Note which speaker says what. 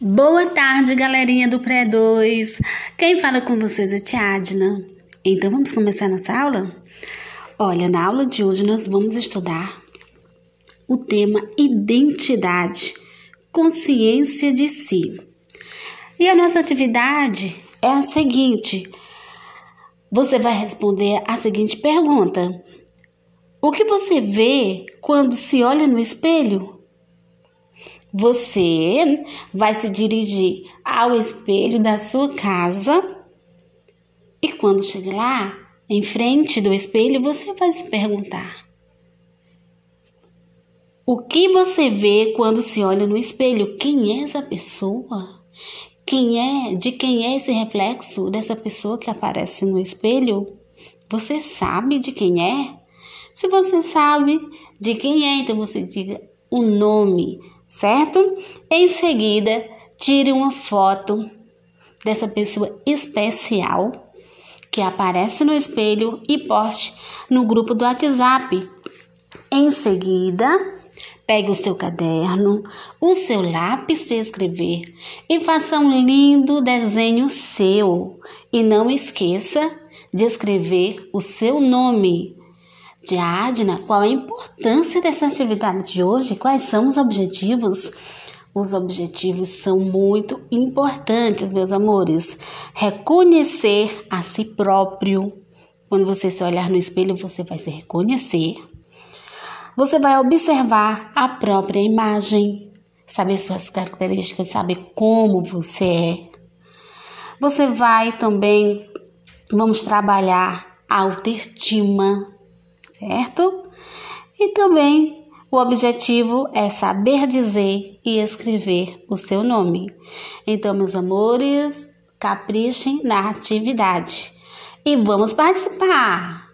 Speaker 1: Boa tarde, galerinha do Pré 2. Quem fala com vocês é Tia Adna. Então vamos começar nossa aula? Olha, na aula de hoje nós vamos estudar o tema identidade, consciência de si. E a nossa atividade é a seguinte: você vai responder a seguinte pergunta: O que você vê quando se olha no espelho? Você vai se dirigir ao espelho da sua casa e quando chegar lá, em frente do espelho, você vai se perguntar: O que você vê quando se olha no espelho? Quem é essa pessoa? Quem é? De quem é esse reflexo dessa pessoa que aparece no espelho? Você sabe de quem é? Se você sabe de quem é, então você diga o nome certo? Em seguida, tire uma foto dessa pessoa especial que aparece no espelho e poste no grupo do WhatsApp. Em seguida, pegue o seu caderno, o seu lápis de escrever e faça um lindo desenho seu. E não esqueça de escrever o seu nome Diadna, qual a importância dessa atividade de hoje? Quais são os objetivos? Os objetivos são muito importantes, meus amores. Reconhecer a si próprio. Quando você se olhar no espelho, você vai se reconhecer. Você vai observar a própria imagem, saber suas características, saber como você é. Você vai também, vamos trabalhar a autoestima, certo? E também o objetivo é saber dizer e escrever o seu nome. Então, meus amores, caprichem na atividade e vamos participar!